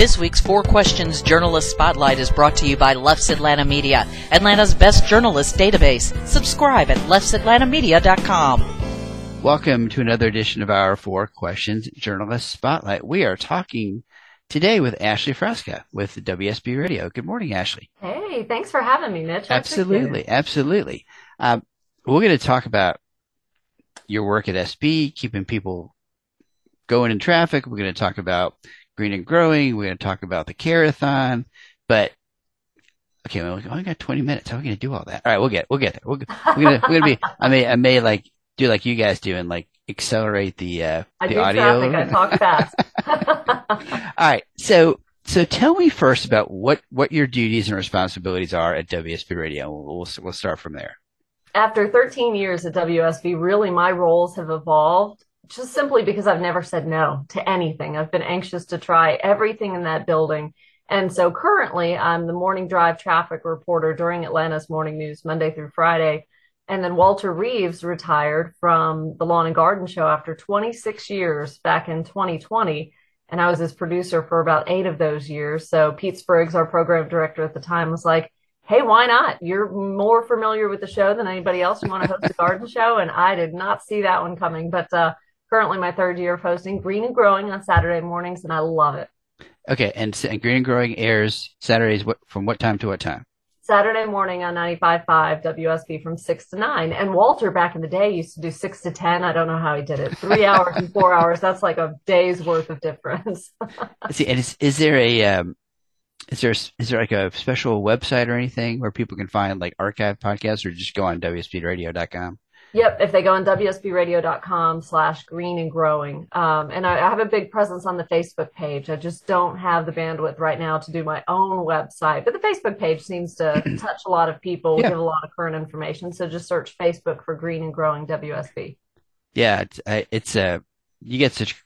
This week's Four Questions Journalist Spotlight is brought to you by Leff's Atlanta Media, Atlanta's best journalist database. Subscribe at leffsatlantamedia.com. Welcome to another edition of our Four Questions Journalist Spotlight. We are talking today with Ashley Frasca with WSB Radio. Good morning, Ashley. Hey, thanks for having me, Mitch. Absolutely, absolutely. Um, we're going to talk about your work at SB, keeping people going in traffic. We're going to talk about green and growing. We're going to talk about the Carathon, but okay, well, we only got 20 minutes. How are we going to do all that? All right, we'll get, we'll get there. We're, we're going to, we're going to be, I may, I may like do like you guys do and like accelerate the, uh, I the audio. traffic. I talk fast. all right. So, so tell me first about what, what your duties and responsibilities are at WSB Radio. We'll, we'll, we'll start from there. After 13 years at WSB, really my roles have evolved just simply because I've never said no to anything. I've been anxious to try everything in that building. And so currently I'm the morning drive traffic reporter during Atlanta's morning news Monday through Friday. And then Walter Reeves retired from the Lawn and Garden Show after 26 years back in 2020. And I was his producer for about eight of those years. So Pete Spriggs, our program director at the time, was like, Hey, why not? You're more familiar with the show than anybody else. You want to host a garden show? And I did not see that one coming. But uh, currently my third year of hosting Green and Growing on Saturday mornings, and I love it. Okay, and, and Green and Growing airs Saturdays what, from what time to what time? Saturday morning on 95.5 WSB from 6 to 9. And Walter back in the day used to do 6 to 10. I don't know how he did it. Three hours and four hours. That's like a day's worth of difference. See, and is, is there a, um, is there, is there like a special website or anything where people can find like archive podcasts or just go on WSBradio.com? Yep, if they go on wsbradio.com slash green and growing. Um, and I, I, have a big presence on the Facebook page. I just don't have the bandwidth right now to do my own website. But the Facebook page seems to touch a lot of people, yeah. give a lot of current information. So just search Facebook for green and growing WSB. Yeah, it's, it's a, uh, you get such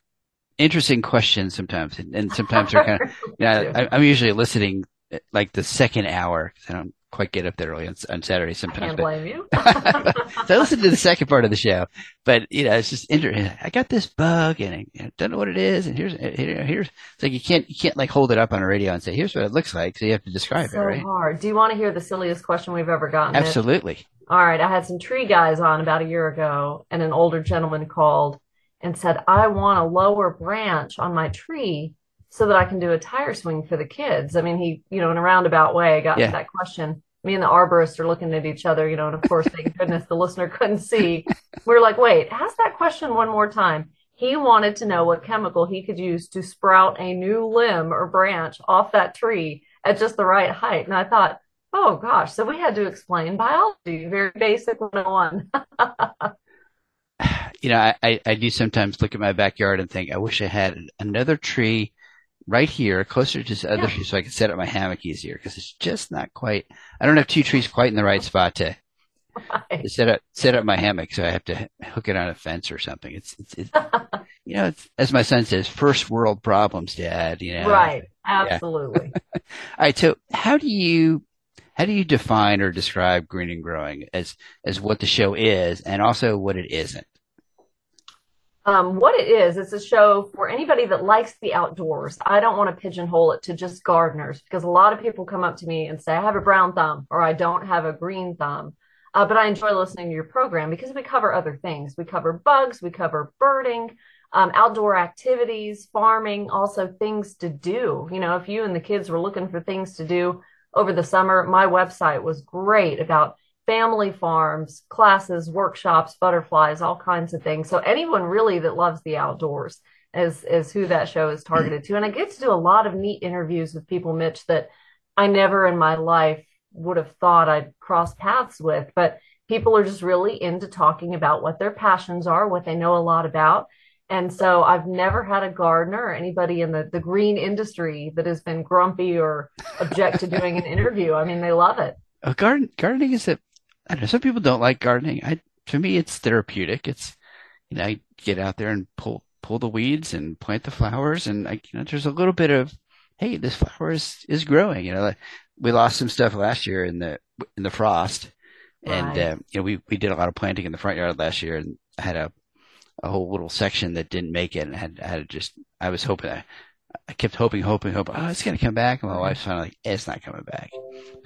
interesting questions sometimes. And, and sometimes they're kind of, yeah, I, I'm usually listening like the second hour because I don't quite get up there early on, on Saturday sometimes. I can't blame you. so I listen to the second part of the show, but you know, it's just interesting. I got this bug and I, I don't know what it is. And here's, here, here's, it's like you can't, you can't like hold it up on a radio and say, here's what it looks like. So you have to describe so it, right? hard. Do you want to hear the silliest question we've ever gotten? Absolutely. All right. I had some tree guys on about a year ago and an older gentleman called and said, I want a lower branch on my tree so that I can do a tire swing for the kids. I mean, he, you know, in a roundabout way got yeah. that question. Me and the arborist are looking at each other, you know, and of course, thank goodness the listener couldn't see. We are like, wait, ask that question one more time. He wanted to know what chemical he could use to sprout a new limb or branch off that tree at just the right height. And I thought, oh gosh, so we had to explain biology, very basic 101. you know, I, I do sometimes look at my backyard and think, I wish I had another tree right here, closer to the other yeah. tree, so I can set up my hammock easier because it's just not quite. I don't have two trees quite in the right spot to, right. to set up set up my hammock, so I have to hook it on a fence or something. It's it's, it's you know, it's, as my son says, first world problems, Dad. You know, right? Absolutely. All right. So, how do you how do you define or describe green and growing as as what the show is, and also what it isn't? Um, what it is, it's a show for anybody that likes the outdoors. I don't want to pigeonhole it to just gardeners because a lot of people come up to me and say, I have a brown thumb or I don't have a green thumb. Uh, but I enjoy listening to your program because we cover other things. We cover bugs, we cover birding, um, outdoor activities, farming, also things to do. You know, if you and the kids were looking for things to do over the summer, my website was great about family farms, classes, workshops, butterflies, all kinds of things. So anyone really that loves the outdoors is is who that show is targeted to. And I get to do a lot of neat interviews with people, Mitch, that I never in my life would have thought I'd cross paths with. But people are just really into talking about what their passions are, what they know a lot about. And so I've never had a gardener or anybody in the, the green industry that has been grumpy or object to doing an interview. I mean, they love it. Uh, garden, gardening is a I don't know. Some people don't like gardening. I, to me, it's therapeutic. It's, you know, I get out there and pull, pull the weeds and plant the flowers. And I, you know, there's a little bit of, Hey, this flower is, is growing. You know, like we lost some stuff last year in the, in the frost. And, right. uh, you know, we, we did a lot of planting in the front yard last year and I had a, a whole little section that didn't make it and had, had just, I was hoping I, I kept hoping, hoping, hoping. Oh, it's going to come back. And my wife's finally like, it's not coming back.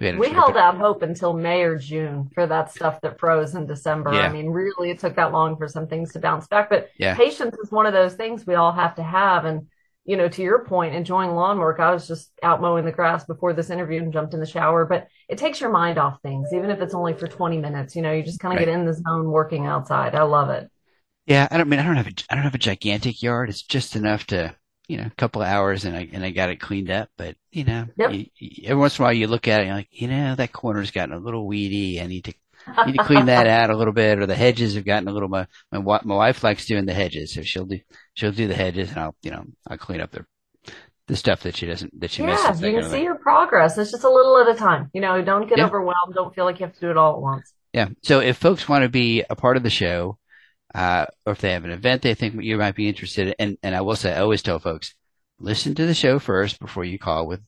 We, we held out hope until May or June for that stuff that froze in December. Yeah. I mean, really, it took that long for some things to bounce back. But yeah. patience is one of those things we all have to have. And, you know, to your point, enjoying lawn work, I was just out mowing the grass before this interview and jumped in the shower. But it takes your mind off things, even if it's only for 20 minutes. You know, you just kind of right. get in the zone working outside. I love it. Yeah, I don't I mean I don't have a I don't have a gigantic yard. It's just enough to you know, a couple of hours and I and I got it cleaned up. But you know, yep. you, you, every once in a while you look at it and you're like, you know, that corner's gotten a little weedy. I need to need to clean that out a little bit, or the hedges have gotten a little. My my, my wife likes doing the hedges, so she'll do she'll do the hedges, and I'll you know I'll clean up the the stuff that she doesn't that she yeah, misses. Yeah, you can see your progress. It's just a little at a time. You know, don't get overwhelmed. Don't feel like you have to do it all at once. Yeah. So if folks want to be a part of the show, uh, or if they have an event they think you might be interested in, and, and I will say, I always tell folks, listen to the show first before you call with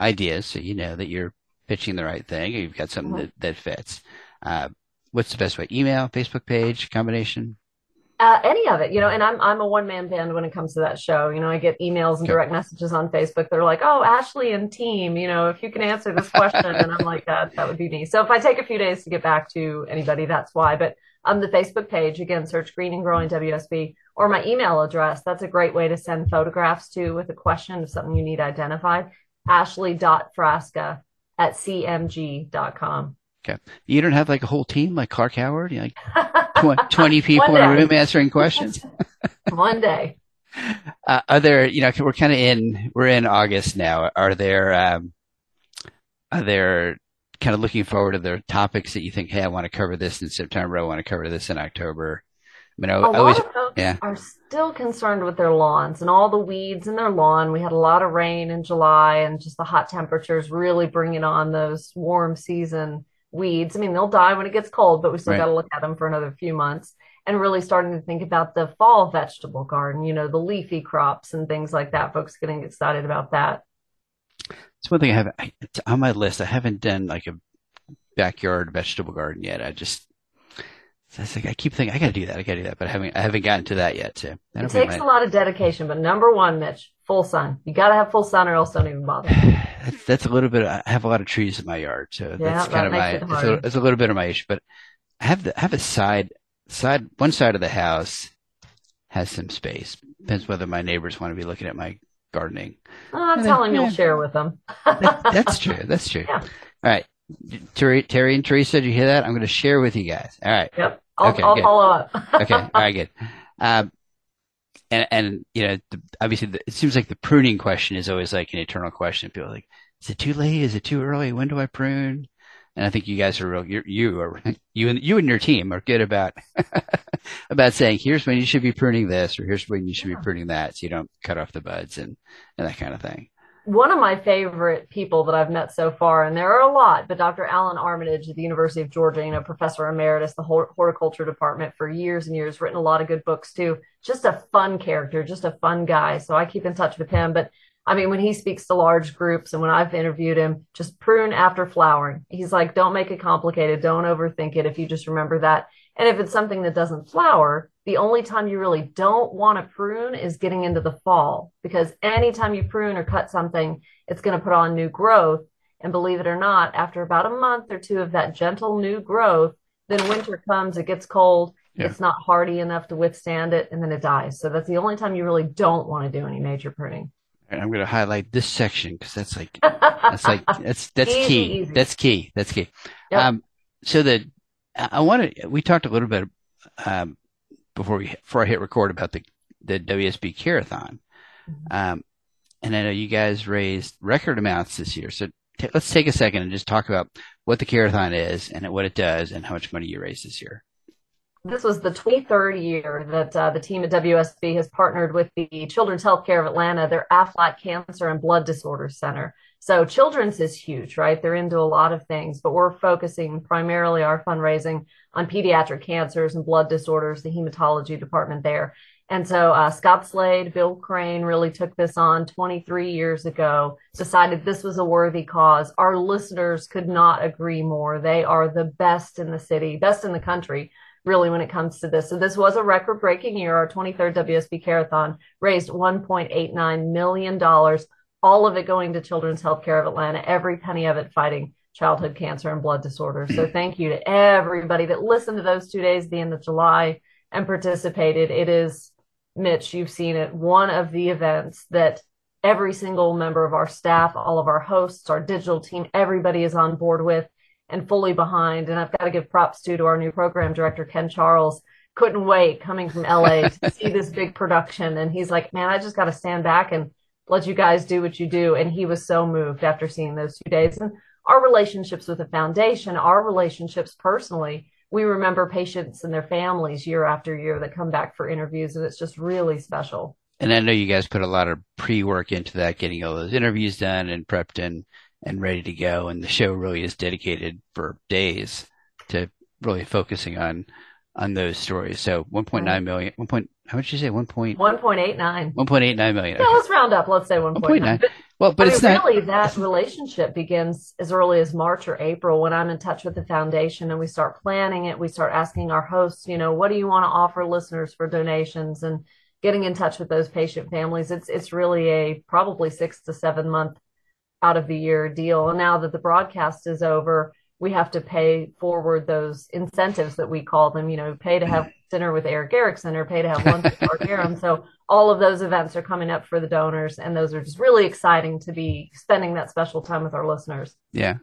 ideas so you know that you're pitching the right thing or you've got something mm-hmm. that, that fits. Uh, what's the best way? Email, Facebook page, combination? Uh, any of it, you know, and I'm I'm a one man band when it comes to that show. You know, I get emails and direct messages on Facebook. They're like, "Oh, Ashley and team, you know, if you can answer this question," and I'm like, "That that would be me." So if I take a few days to get back to anybody, that's why. But on the Facebook page, again, search Green and Growing WSB or my email address. That's a great way to send photographs to with a question of something you need identified. Ashley.frasca at cmg.com. Okay. You don't have like a whole team like Clark Howard? You like 20 people in a room answering questions? One day. Uh, are there, you know, we're kind of in, we're in August now. Are there, um, are there kind of looking forward to the topics that you think, hey, I want to cover this in September. I want to cover this in October. I mean, I, a I always, lot of folks yeah. are still concerned with their lawns and all the weeds in their lawn. We had a lot of rain in July, and just the hot temperatures really bringing on those warm season weeds. I mean, they'll die when it gets cold, but we still right. got to look at them for another few months. And really starting to think about the fall vegetable garden, you know, the leafy crops and things like that. Folks getting excited about that. It's one thing I haven't it's on my list. I haven't done like a backyard vegetable garden yet. I just I like I keep thinking I got to do that. I got to do that, but I haven't I haven't gotten to that yet. So it takes a lot of dedication. But number one, Mitch, full sun. You got to have full sun, or else don't even bother. that's, that's a little bit. Of, I have a lot of trees in my yard, so yeah, that's kind of my. It it's, a, it's a little bit of my issue, but I have the I have a side side one side of the house has some space. Depends whether my neighbors want to be looking at my gardening. Oh, I'm telling you'll share with them. that, that's true. That's true. Yeah. All right. Terry, Terry and Teresa, did you hear that? I'm going to share with you guys. All right. Yep. I'll, okay, I'll follow up. okay. All right. Good. Um, and, and, you know, the, obviously the, it seems like the pruning question is always like an eternal question. People are like, is it too late? Is it too early? When do I prune? And I think you guys are real, you you are, you and, you and your team are good about, about saying, here's when you should be pruning this, or here's when you should be pruning that. So you don't cut off the buds and, and that kind of thing. One of my favorite people that I've met so far, and there are a lot, but Dr. Allan Armitage at the University of Georgia, you know, professor emeritus, the horticulture department for years and years, written a lot of good books too. Just a fun character, just a fun guy. So I keep in touch with him. But I mean, when he speaks to large groups and when I've interviewed him, just prune after flowering. He's like, don't make it complicated. Don't overthink it. If you just remember that. And if it's something that doesn't flower, the only time you really don't want to prune is getting into the fall because anytime you prune or cut something, it's going to put on new growth. And believe it or not, after about a month or two of that gentle new growth, then winter comes, it gets cold, yeah. it's not hardy enough to withstand it, and then it dies. So that's the only time you really don't want to do any major pruning. I'm going to highlight this section because that's like that's like that's that's easy, key. Easy. That's key. That's key. Yep. Um, so the I want to. We talked a little bit um, before we before I hit record about the the WSB Carathon, mm-hmm. um, and I know you guys raised record amounts this year. So t- let's take a second and just talk about what the Carathon is and what it does and how much money you raised this year this was the 23rd year that uh, the team at WSB has partnered with the Children's Healthcare of Atlanta, their Aflac Cancer and Blood Disorders Center. So children's is huge, right? They're into a lot of things, but we're focusing primarily our fundraising on pediatric cancers and blood disorders, the hematology department there. And so uh, Scott Slade, Bill Crane really took this on 23 years ago, decided this was a worthy cause. Our listeners could not agree more. They are the best in the city, best in the country really when it comes to this. So this was a record breaking year. Our 23rd WSB Carathon raised $1.89 million, all of it going to Children's Healthcare of Atlanta, every penny of it fighting childhood cancer and blood disorders. So mm. thank you to everybody that listened to those two days at the end of July and participated. It is, Mitch, you've seen it, one of the events that every single member of our staff, all of our hosts, our digital team, everybody is on board with and fully behind. And I've got to give props to to our new program director, Ken Charles. Couldn't wait coming from LA to see this big production. And he's like, man, I just got to stand back and let you guys do what you do. And he was so moved after seeing those two days. And our relationships with the foundation, our relationships personally, we remember patients and their families year after year that come back for interviews. And it's just really special. And I know you guys put a lot of pre work into that, getting all those interviews done and prepped and, and ready to go. And the show really is dedicated for days to really focusing on, on those stories. So 1.9 million, 1. Point, how much did you say? 1. Point, 1.89. 1.89 million. Okay. let's round up. Let's say 1.9. 1.9. Well, but I it's mean, not really that relationship begins as early as March or April when I'm in touch with the foundation and we start planning it. We start asking our hosts, you know, what do you want to offer listeners for donations and getting in touch with those patient families. It's it's really a probably six to seven month out of the year deal. And now that the broadcast is over, we have to pay forward those incentives that we call them, you know, pay to have dinner with Erick Erickson or pay to have lunch with Mark Arum. So all of those events are coming up for the donors and those are just really exciting to be spending that special time with our listeners. Yeah.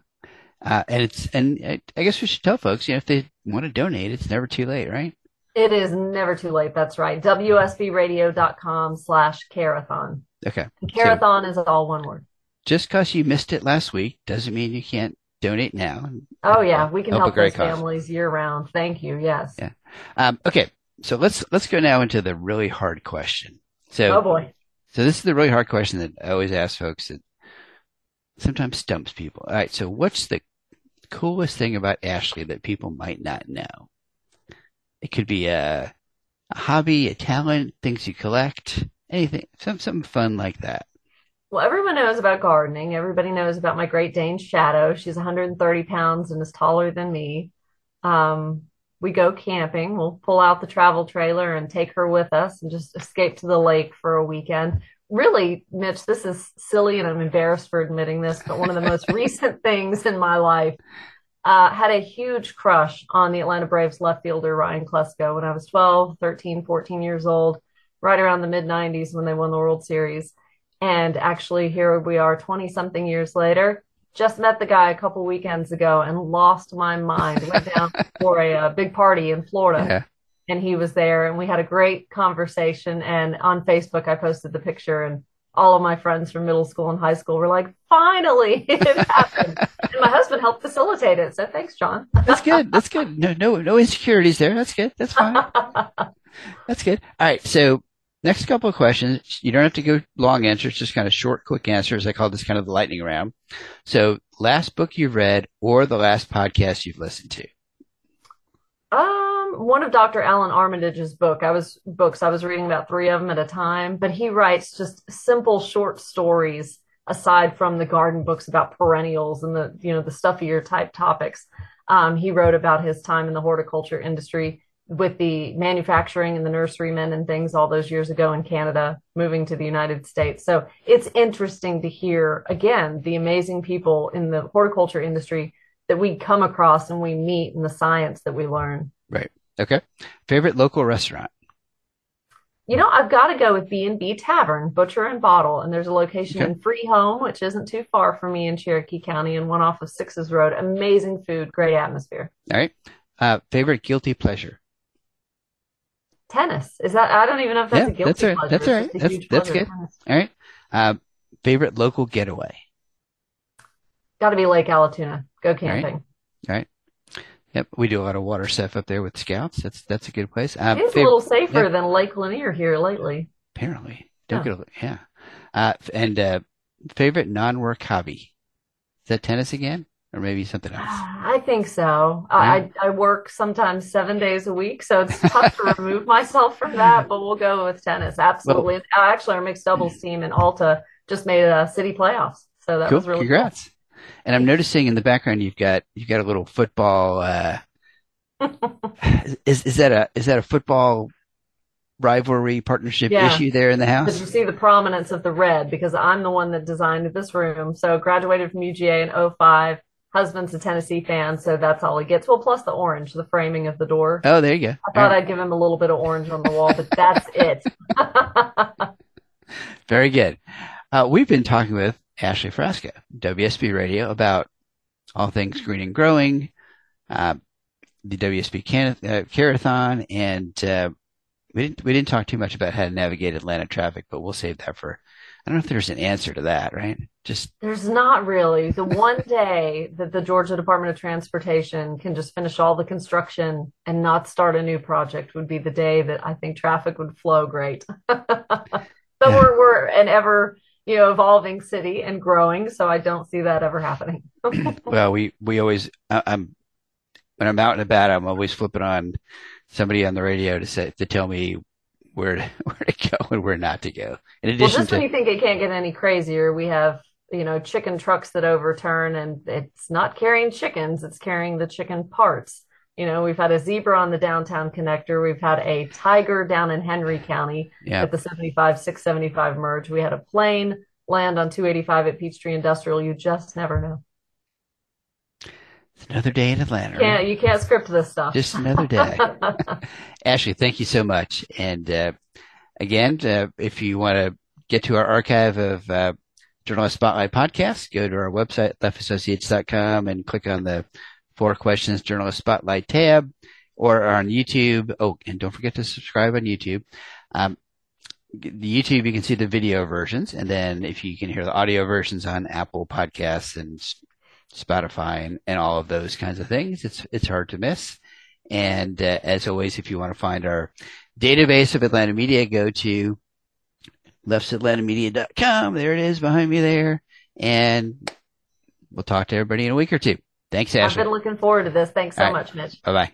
Uh, and it's, and I guess we should tell folks, you know, if they want to donate, it's never too late, right? It is never too late. That's right. WSBradio.com slash Carathon. Okay. Carathon so, is all one word. Just because you missed it last week doesn't mean you can't donate now. Oh yeah, we can help, help those families year round. Thank you. Yes. Yeah. Um, okay, so let's let's go now into the really hard question. So, oh boy. So this is the really hard question that I always ask folks that sometimes stumps people. All right, so what's the coolest thing about Ashley that people might not know? It could be a, a hobby, a talent, things you collect, anything, some something fun like that. Well, everyone knows about gardening. Everybody knows about my Great Dane Shadow. She's 130 pounds and is taller than me. Um, we go camping. We'll pull out the travel trailer and take her with us and just escape to the lake for a weekend. Really, Mitch, this is silly and I'm embarrassed for admitting this, but one of the most recent things in my life uh, had a huge crush on the Atlanta Braves left fielder Ryan Klesko when I was 12, 13, 14 years old, right around the mid 90s when they won the World Series. And actually, here we are 20 something years later. Just met the guy a couple weekends ago and lost my mind. Went down for a, a, big party in Florida. Yeah. And he was there, and we had a great conversation. And on Facebook, I posted the picture, and all of my friends from middle school and high school were like, finally, it happened. and my husband helped facilitate it. So thanks, John. That's good. That's good. No, no, no insecurities there. That's good. That's fine. That's good. All right. So Next couple of questions. You don't have to go long answers, just kind of short, quick answers. I call this kind of the lightning round. So, last book you've read or the last podcast you've listened to? Um, one of Dr. Allan Armitage's book. I was books. I was reading about three of them at a time, but he writes just simple, short stories aside from the garden books about perennials and the you know the stuffier type topics. Um, he wrote about his time in the horticulture industry with the manufacturing and the nurserymen and things all those years ago in Canada, moving to the United States. So it's interesting to hear again the amazing people in the horticulture industry that we come across and we meet and the science that we learn. Right. Okay. Favorite local restaurant? You know, I've got to go with B and B Tavern, Butcher and Bottle, and there's a location okay. in Free Home, which isn't too far from me in Cherokee County, and one off of Sixes Road. Amazing food, great atmosphere. All right. Uh, favorite guilty pleasure? Tennis. Is that I don't even know if that's yeah, a guilty that's right. pleasure. That's all right. That's, that's good. All right. Uh, favorite local getaway. Got to be Lake Allatoona. Go camping. All right. All right. Yep, we do a lot of water stuff up there with scouts. That's that's a good place. Uh, it's a little safer yeah. than Lake Lanier here lately. Apparently, don't yeah. get a, yeah. Uh, and uh, favorite non-work hobby. Is that tennis again? Or maybe something else? I think so. I I work sometimes seven days a week, so it's tough to remove myself from that. But we'll go with tennis. Absolutely. Well, Actually, our mixed doubles team in ALTA just made a city playoffs, so that cool. was really congrats. Cool. And I'm noticing in the background you've got you've got a little football uh, is is that a is that a football rivalry partnership Yeah. issue there in the Did house? you see the prominence of the red? Because I'm the one that designed this room. So graduated from UGA in 05. Husband's a Tennessee fan, so that's all he gets. Well, plus the orange, the framing of the door. Oh, there you go. I thought right. I'd give him a little bit of orange on the wall, but that's it. Very good. Uh, we've been talking with Ashley Frasca, WSB Radio, about all things green and growing, uh, the WSB can- uh, Carathon, and uh, we didn't we didn't talk too much about how to navigate Atlanta traffic, but we'll save that for. I don't know if there's an answer to that, right? Just There's not really. The one day that the Georgia Department of Transportation can just finish all the construction and not start a new project would be the day that I think traffic would flow great. But Yeah. we're we're an ever, you know, evolving city and growing, so I don't see that ever happening. well, we we always I, I'm when I'm out and about, I'm always flipping on somebody on the radio to say to tell me where to, where to go and where not to go. In Well, addition just when you think it can't get any crazier, we have, you know, chicken trucks that overturn and it's not carrying chickens, it's carrying the chicken parts. You know, we've had a zebra on the downtown connector. We've had a tiger down in Henry County yeah, at the 75 675 merge. We had a plane land on 285 at Peachtree Industrial. You just never know. Another day in Atlanta. Yeah, you can't script this stuff. Just another day. Ashley, thank you so much. And uh, again, uh, if you want to get to our archive of uh, Journalist Spotlight podcasts, go to our website, leffassociates.com, and click on the Four Questions Journalist Spotlight tab or on YouTube. Oh, and don't forget to subscribe on YouTube. Um, the YouTube, you can see the video versions, and then if you can hear the audio versions on Apple Podcasts and Spotify and, and all of those kinds of things, it's it's hard to miss. And uh, as always, if you want to find our database of Atlanta media, go to leffsatlantamedia.com. There it is behind me there. And we'll talk to everybody in a week or two. Thanks, Ashley. I've been looking forward to this. Thanks so right. much, Mitch. Bye bye.